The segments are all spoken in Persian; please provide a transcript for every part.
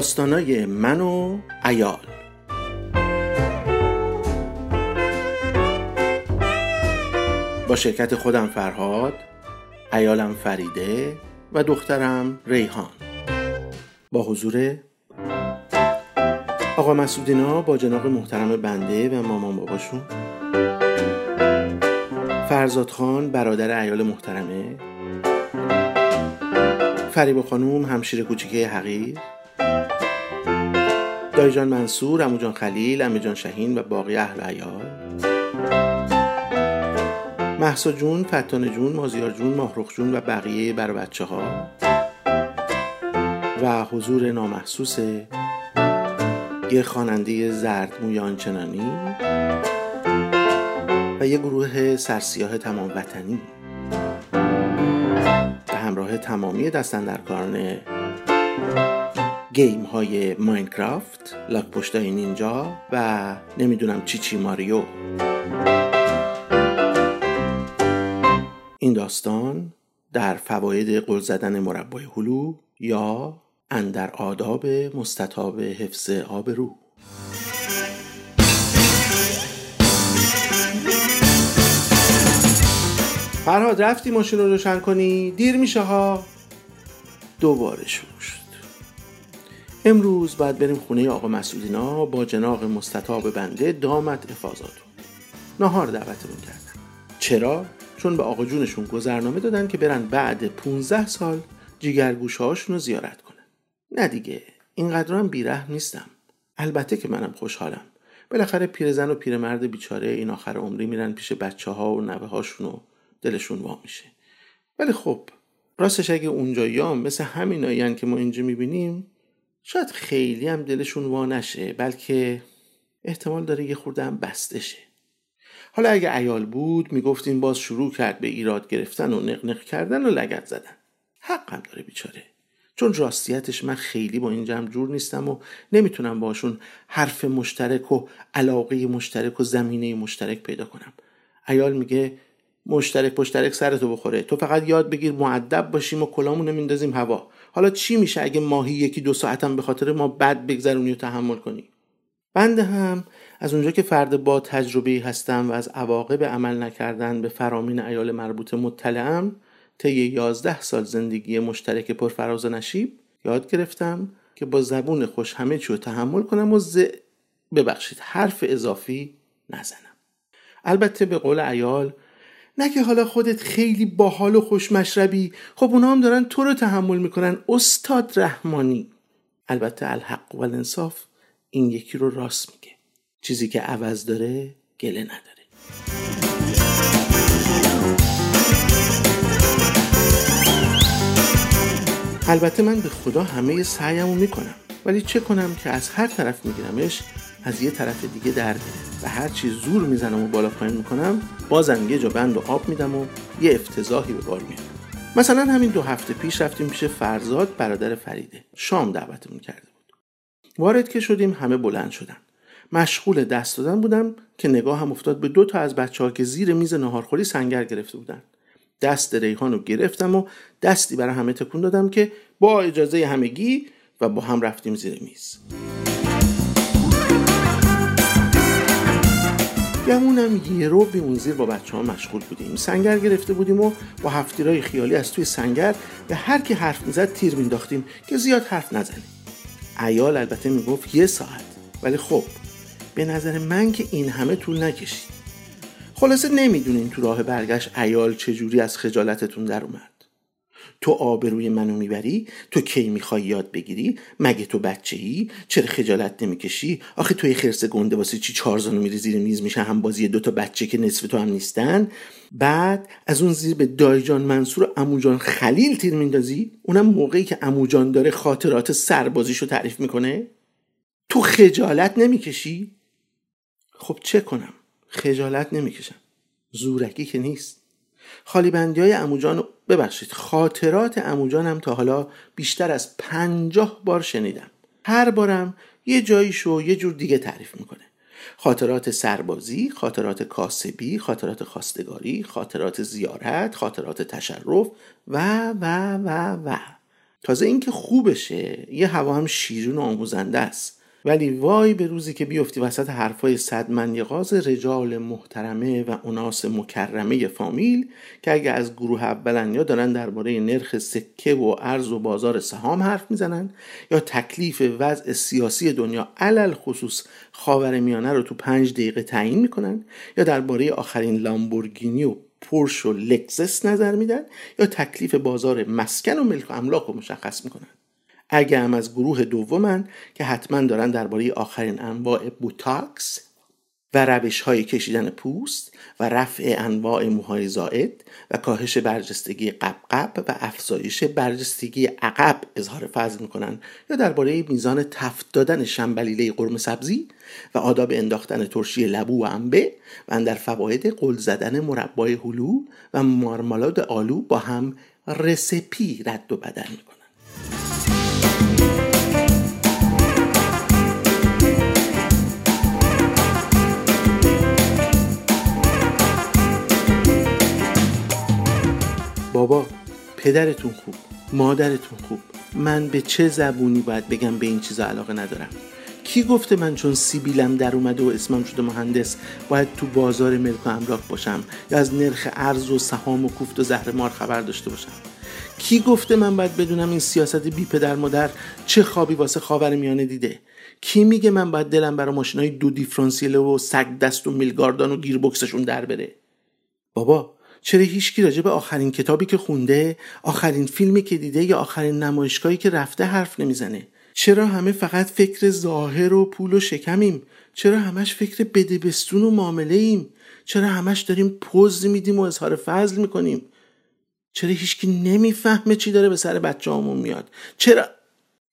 داستانای من و ایال با شرکت خودم فرهاد ایالم فریده و دخترم ریحان. با حضور آقا مسعودینا با جناب محترم بنده و مامان باباشون. فرزاد خان برادر ایال محترمه. فریبا خانوم همشیر کوچیکه حقیر. دایجان منصور، اموجان خلیل، امیجان شهین و باقی اهل عیال. محسا جون، فتان جون، مازیار جون، ماهرخ جون و بقیه بر بچه ها و حضور نامحسوس یه خواننده زرد موی آنچنانی و یه گروه سرسیاه تمام وطنی. به همراه تمامی دستندرکاران گیم های ماینکرافت لاک نینجا و نمی‌دونم چی چی ماریو. این داستان در فواید قل زدن مربای هلو یا اندر آداب مستطاب حفظ آبرو. فرهاد رفتی ماشین رو روشن کنی؟ دیر میشه ها؟ دوباره شروع امروز باید بریم خونه آقا مسعودینا با جناق مستطاب بنده دامت افاظاتو نهار دعوتمون کردن. چرا؟ چون به آقا جونشون گذرنامه دادن که برن بعد 15 سال جیگرگوشه هاشون رو زیارت کنن. نه دیگه اینقدر هم نیستم. البته که منم خوشحالم. بالاخره پیرزن و پیرمرد بیچاره این آخر عمری میرن پیش بچه ها و نوه هاشون و دلشون وا میشه. ولی خب راستش اگه اونجاییام مثل همینایی که ما اینجا می‌بینیم شاید خیلی هم دلشون وا نشه بلکه احتمال داره یه خورده هم بسته شه. حالا اگه ایال بود می‌گفتیم باز شروع کرد به ایراد گرفتن و نقنق کردن و لگت زدن. حق هم داره بیچاره. چون راستیتش من خیلی با این جمع جور نیستم و نمی‌تونم باشون حرف مشترک و علاقه مشترک و زمینه مشترک پیدا کنم. ایال میگه مشترک مشترک سرتو بخوره. تو فقط یاد بگیر معدب باشیم و کلامون میندازیم هوا. حالا چی میشه اگه ماهی یکی دو ساعتم به خاطر ما بد بگذرونی و تحمل کنی؟ بنده هم از اونجا که فرد با تجربه هستم و از عواقب عمل نکردن به فرامین ایال مربوطه مطلعم طی یازده سال زندگی مشترک پرفراز نشیب یاد گرفتم که با زبون خوش همه چی رو تحمل کنم و ز... ببخشید حرف اضافی نزنم. البته به قول ایال نه که حالا خودت خیلی باحال و خوشمشربی. خب اونا هم دارن تو رو تحمل می‌کنن استاد رحمانی. البته الحق و الانصاف این یکی رو راست میگه. چیزی که عوض داره گله نداره. البته من به خدا همه سعیمو می‌کنم. ولی چه کنم که از هر طرف میگیرمش از یه طرف دیگه در و هر چی زور می‌زنم و بالا پایین می‌کنم بازم یه جا بند و آب میدم و یه افتضاحی به بار میارم مثلا همین دو هفته پیش رفتیم پیش فرزاد برادر فریده. شام دعوتمون کرده بود. وارد که شدیم همه بلند شدن. مشغول دست دادن بودم که نگاه هم افتاد به دو تا از بچه ها که زیر میز نهارخوری سنگر گرفته بودن. دست ریحان رو گرفتم و دستی برای همه تکون دادم که با اجازه همگی و با هم رفتیم زیر میز. گمونم یه رو به اون زیر با بچه ها مشغول بودیم. سنگر گرفته بودیم و با هفتیرای خیالی از توی سنگر به هر کی حرف می‌زد تیر مینداختیم که زیاد حرف نزنیم ایال البته می‌گفت یه ساعت. ولی خب به نظر من که این همه طول نکشید. خلاصه نمی‌دونین تو راه برگشت ایال چجوری از خجالتتون در اومد. تو آبروی منو می‌بری؟ تو کی می‌خوای یاد بگیری؟ مگه تو بچه ای چرا خجالت نمی‌کشی؟ آخه توی خرس گنده واسه چی چارزانو میری زیر میز میشه هم بازی دوتا بچه که نصف تو هم نیستن؟ بعد از اون زیر به دایجان منصور و اموجان خلیل تیر میندازی؟ اونم موقعی که اموجان داره خاطرات سربازیشو تعریف می‌کنه؟ تو خجالت نمی‌کشی؟ خب چه کنم؟ خجالت نمی‌کشم. زورکی که نیست. خالی بندی های اموجان ببخشید خاطرات اموجانم تا حالا بیشتر از پنجاه بار شنیدم. هر بارم یه جاییشو یه جور دیگه تعریف می‌کنه. خاطرات سربازی، خاطرات کاسبی، خاطرات خواستگاری، خاطرات زیارت، خاطرات تشرف و و و و. تازه اینکه خوبشه یه هوا هم شیرین و آموزنده است. ولی وای به روزی که بیفتی وسط حرفای صد منیقاز رجال محترمه و اوناس مکرمه فامیل که اگه از گروه اولن یا دارن درباره نرخ سکه و ارز و بازار سهام حرف می‌زنن یا تکلیف وضع سیاسی دنیا علل خصوص خاور میانه رو تو پنج دقیقه تعیین می‌کنن یا درباره آخرین لامبورگینی و پورش و لکزس نظر میدن یا تکلیف بازار مسکن و ملک و املاک رو مشخص می‌کنن. اگه هم از گروه دومن که حتما دارن درباره آخرین انواع بوتاکس و روش های کشیدن پوست و رفع انواع موهای زائد و کاهش برجستگی قبقب و افزایش برجستگی عقب اظهار فضل می‌کنن یا درباره میزان تفت دادن شنبلیله قرم سبزی و آداب انداختن ترشی لبو و انبه و در فواید قل زدن مربای هلو و مارمالاد آلو با هم رسپی رد و بدل می‌کنن. بابا پدرتون خوب مادرتون خوب. من به چه زبونی باید بگم به این چیزا علاقه ندارم؟ کی گفته من چون سیبیلم در اومده و اسمم شده مهندس باید تو بازار ملک و املاک باشم یا از نرخ ارز و سهام و کوفت و زهر مار خبر داشته باشم؟ کی گفته من باید بدونم این سیاست بی پدر مادر چه خوابی واسه خاور میانه دیده؟ کی میگه من باید دلم برای ماشینای دو دیفرانسیله و سگ دست و میلگاردان و گیربکسشون در بره؟ بابا چرا هیچکی راجع به آخرین کتابی که خونده آخرین فیلمی که دیده یا آخرین نمایشگاهی که رفته حرف نمی‌زنه؟ چرا همه فقط فکر ظاهر و پول و شکمیم؟ چرا همش فکر بدبستون و معامله ایم چرا همش داریم پوز میدیم و اظهار فضل می‌کنیم؟ چرا هیچکی نمی‌فهمه چی داره به سر بچه همون میاد؟ چرا؟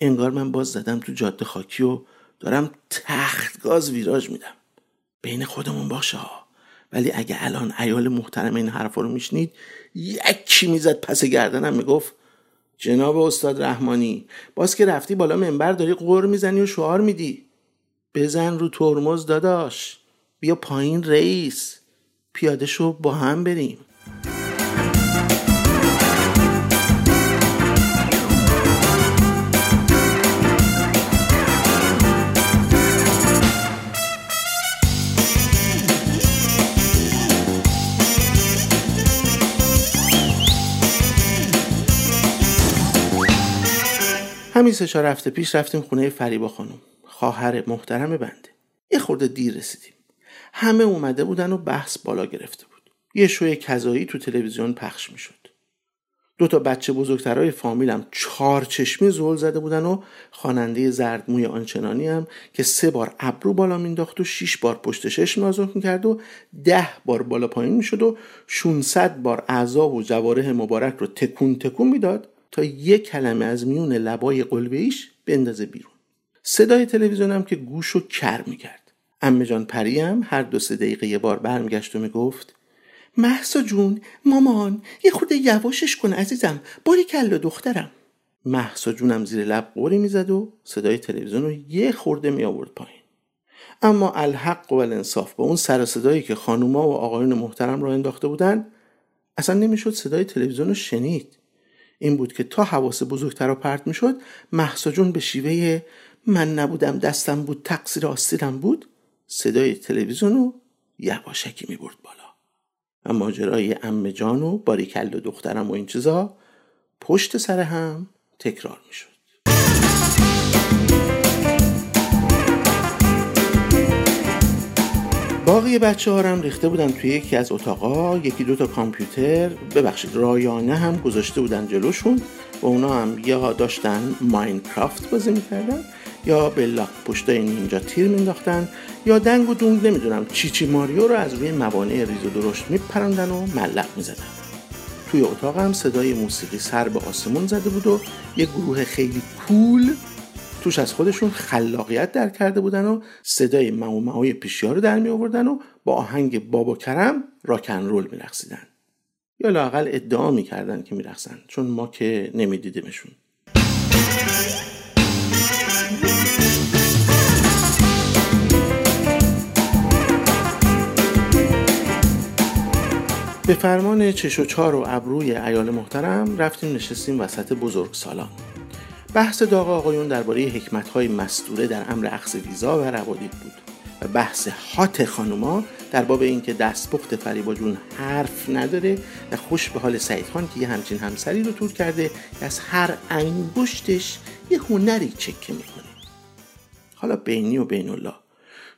انگار من باز زدم تو جاده خاکی و دارم تخت گاز ویراج میدم. بین خودمون باشه ولی اگه الان ایال محترم این حرفا رو میشنید یکی می‌زد پس گردنم می‌گفت جناب استاد رحمانی باز که رفتی بالا منبر داری قور می‌زنی و شعار میدی. بزن رو ترمز داداش. بیا پایین رئیس. پیاده شو با هم بریم. همین سه چهار هفته پیش رفتیم خونه فریبا خانم. خواهر محترم بنده. یه خورده دیر رسیدیم. همه اومده بودن و بحث بالا گرفته بود. یه شوی کذایی تو تلویزیون پخش می‌شد. دو تا بچه بزرگترای فامیلم چهار چشمی زول زده بودن و خواننده زردموی آنچنانی هم که سه بار ابرو بالا مینداخت و شیش بار پشت شش نازک می‌کرد و ده بار بالا پایین می‌شد و 600 بار اعضا و جواره مبارک رو تکون تکون می‌داد. تا یک کلمه از میون لبای قلبه بندازه بیرون. صدای تلویزیونم که گوش و کر می‌کرد. امه جان پریم هر دو سه دقیقه یه بار برمیگشت و می‌گفت محسا جون مامان یه خورده یواشش کن عزیزم باری کل دخترم. محسا جونم زیر لب قوری می‌زد و صدای تلویزیون رو یه خورده می آورد پایین. اما الحق و الانصاف با اون سر صدایی که خانوما و آقایون محترم را انداخته بودن اصلا نمی‌شد صدای تلویزیون رو شنید. این بود که تا حواس بزرگتر رو پرت می‌شد محسا جون به شیوه من نبودم دستم بود تقصیر آستیرم بود صدای تلویزیون رو یواشکی می برد بالا. و ماجرای ام جان و باریکل و دخترم و این چیزا پشت سر هم تکرار می شد باقی بچه ها هم ریخته بودن توی یکی از اتاقا یکی دو تا کامپیوتر ببخشید رایانه هم گذاشته بودن جلوشون. و اونا هم یا داشتن ماینکرافت بازی می‌کردن یا به لاک پشتای نینجا تیر مینداختن یا دنگ و دونگ نمی‌دونم چی چی ماریو رو از روی موانع ریز و درشت میپرندن و ملق می‌زدن. توی اتاق هم صدای موسیقی سر به آسمون زده بود و یه گروه خیلی کول توش از خودشون خلاقیت در کرده بودن و صدای معومه پیشیا رو در می آوردن و با آهنگ بابا کرم راکن رول می رخصیدن. یا لاقل ادعا می کردن که می رخصن. چون ما که نمی دیدیمشون. به فرمان چش و چار و ابروی ایال محترم رفتیم نشستیم وسط بزرگ سالان بحث داغ آقایون درباره حکمتهای مستوره در امر اخذ ویزا و روادید بود و بحث هات خانوما در باب اینکه دستپخت فریبا جون حرف نداره و خوش به حال سعید خان که یه همچین همسری رو تور کرده که از هر انگشتش یه هنری چکه می‌کنه. حالا بینی و بین الله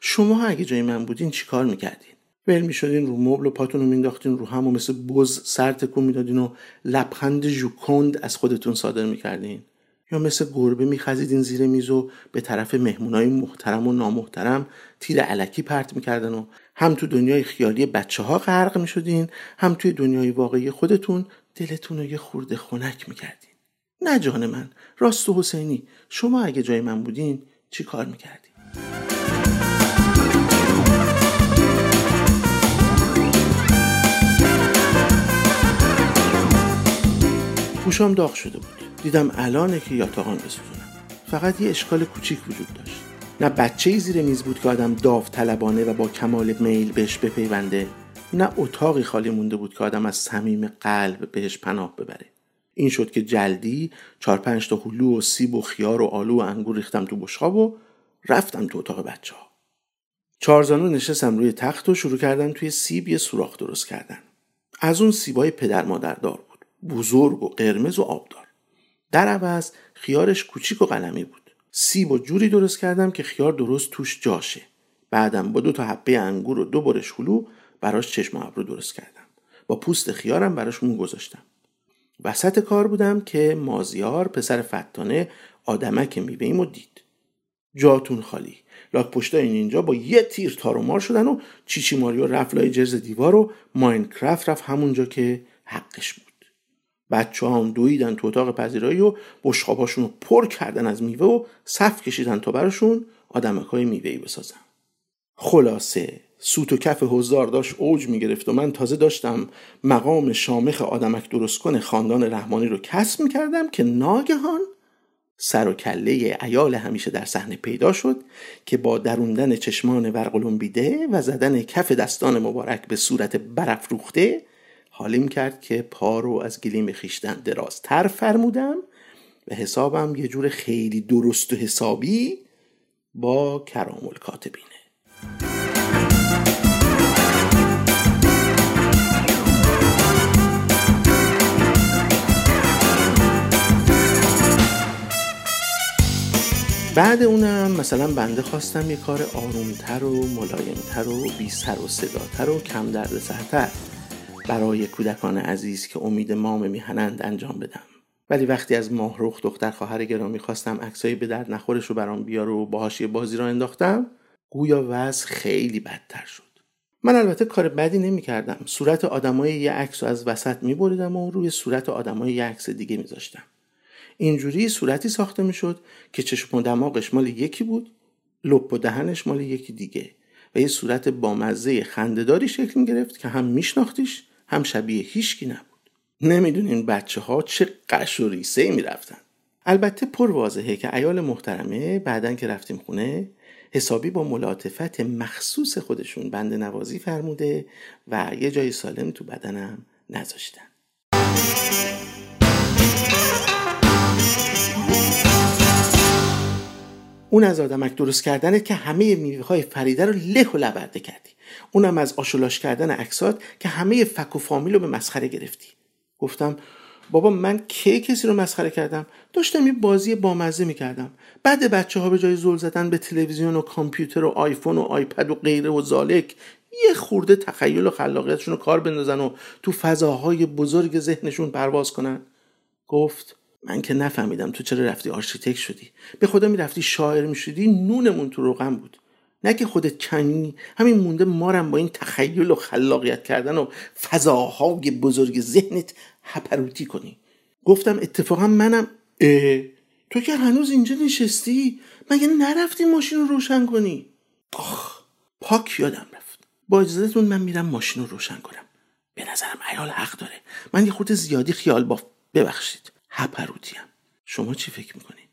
شما اگه جای من بودین چیکار می‌کردین؟ ول می‌شدین رو مبل و پاتون رو مینداختین رو هم و مثل بز سر تکون می‌دادین و لبخند ژوکند از خودتون صادر می‌کردین؟ یا مثل گربه میخزیدین زیر میز و به طرف مهمونای محترم و نامحترم تیر علکی پرت می‌کردن و هم تو دنیای خیالی بچه ها غرق می‌شدین هم توی دنیای واقعی خودتون دلتون رو یه خورده خنک می‌کردین. نه جان من راست و حسینی شما اگه جای من بودین چی کار می‌کردین؟ گوشام داغ شده بود. دیدم الانه که یاتاقان بسوزونم. فقط یه اشکال کوچیک وجود داشت. نه بچه زیر میز بود که آدم داوطلبانه و با کمال میل بهش بپیونده نه اتاقی خالی مونده بود که آدم از صمیم قلب بهش پناه ببره. این شد که جلدی چهار پنج تا هلو و سیب و خیار و آلو و انگور ریختم تو بشقاب و رفتم تو اتاق بچه ها چارزانو نشستم روی تخت و شروع کردم توی سیب یه سوراخ درست کردن. از اون سیبای پدر مادر دار بود. بزرگ و قرمز و آبدار. در عوض خیارش کوچیک و قلمی بود. سیب و جوری درست کردم که خیار درست توش جاشه. بعدم با دو تا حبه انگور و دو برش هلو براش چشم ابرو درست کردم. با پوست خیارم براش مو گذاشتم. وسط کار بودم که مازیار پسر فتانه آدمک و دید. جاتون خالی. لاک پشتا این اینجا با یه تیر تار مار شدن و چیچی ماریو رفت لای جرز دیوار و ماینکرافت رفت همونجا که حقش بود. بچه هم دویدن تو اتاق پذیرایی و بشخاباشون رو پر کردن از میوه و صف کشیدن تا براشون آدمک های میوهی بسازن. خلاصه سوت و کف حضار داشت اوج می‌گرفت و من تازه داشتم مقام شامخ آدمک درست کن خاندان رحمانی رو کسب می‌کردم که ناگهان سر و کله ایال همیشه در صحنه پیدا شد که با دروندن چشمان ورقلومبیده و زدن کف دستان مبارک به صورت برافروخته حالیم کرد که پا رو از گلیم خیشتن درازتر فرمودم و حسابم یه جور خیلی درست و حسابی با کرام الکاتبینه. بعد اونم مثلا بنده خواستم یه کار آرومتر و ملایمتر و بی سر و صداتر و کم درد سرتر برای کودکان عزیز که امید مام میهنند انجام بدم. ولی وقتی از ماهروخ دختر خواهر گرامی خواستم عکسایی به درد نخورش رو برام بیار و باهاش یه بازی را انداختم گویا وضع خیلی بدتر شد. من البته کار بدی نمی کردم صورت آدمای یه عکس از وسط می بریدم و روی صورت آدمای یه عکس دیگه می زاشتم. اینجوری صورتی ساخته می شد که چشم و دماغش مال یکی بود لپ و دهنش مال یکی دیگه و یه صورت بامزه خندهداری شکل می گرفت که هم میشناختیش هم شبیه هیچکی نبود نمی‌دونین بچه ها چه قش و ریسه می رفتن. البته پر واضحه که ایال محترمه بعدن که رفتیم خونه حسابی با ملاطفت مخصوص خودشون بند نوازی فرموده و یه جای سالم تو بدنم نذاشتن اون از آدمک درست کردنه که همه میوه های فریده رو له و لبرده کردی. اونم از آشولاش کردن عکسات که همه فک و فامیل رو به مسخره گرفتی. گفتم بابا من کی کسی رو مسخره کردم؟ داشتم یه بازی بامزه می‌کردم. بعد بچه ها به جای زل زدن به تلویزیون و کامپیوتر و آیفون و آیپد و غیره و زالک یه خورده تخیل و خلاقیتشون رو کار بندازن و تو فضاهای بزرگ ذهنشون پرواز کنن. گفت من که نفهمیدم تو چرا رفتی آرشیتکت شدی. به خدا می‌رفتی شاعر می‌شدی نونمون تو روغن بود. نه که خودت کنی همین مونده مارم با این تخیل و خلاقیت کردن و فضاهای بزرگ ذهنت هپروتی کنی. گفتم اتفاقا منم اه تو که هنوز اینجا نشستی؟ مگه نرفتی ماشین رو روشن کنی؟ آخ پاک یادم رفت. با اجازهتون من میرم ماشین رو روشن کنم. به نظرم ایال حق داره. من یه خود زیادی خیال باف ببخشید. هپروتیم شما چی فکر می‌کنی؟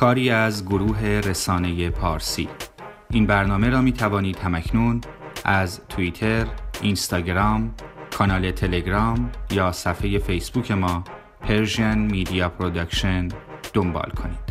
کاری از گروه رسانه پارسی این برنامه را می توانید همکنون از توییتر، اینستاگرام، کانال تلگرام یا صفحه فیسبوک ما پرژین میدیا پرودکشن دنبال کنید.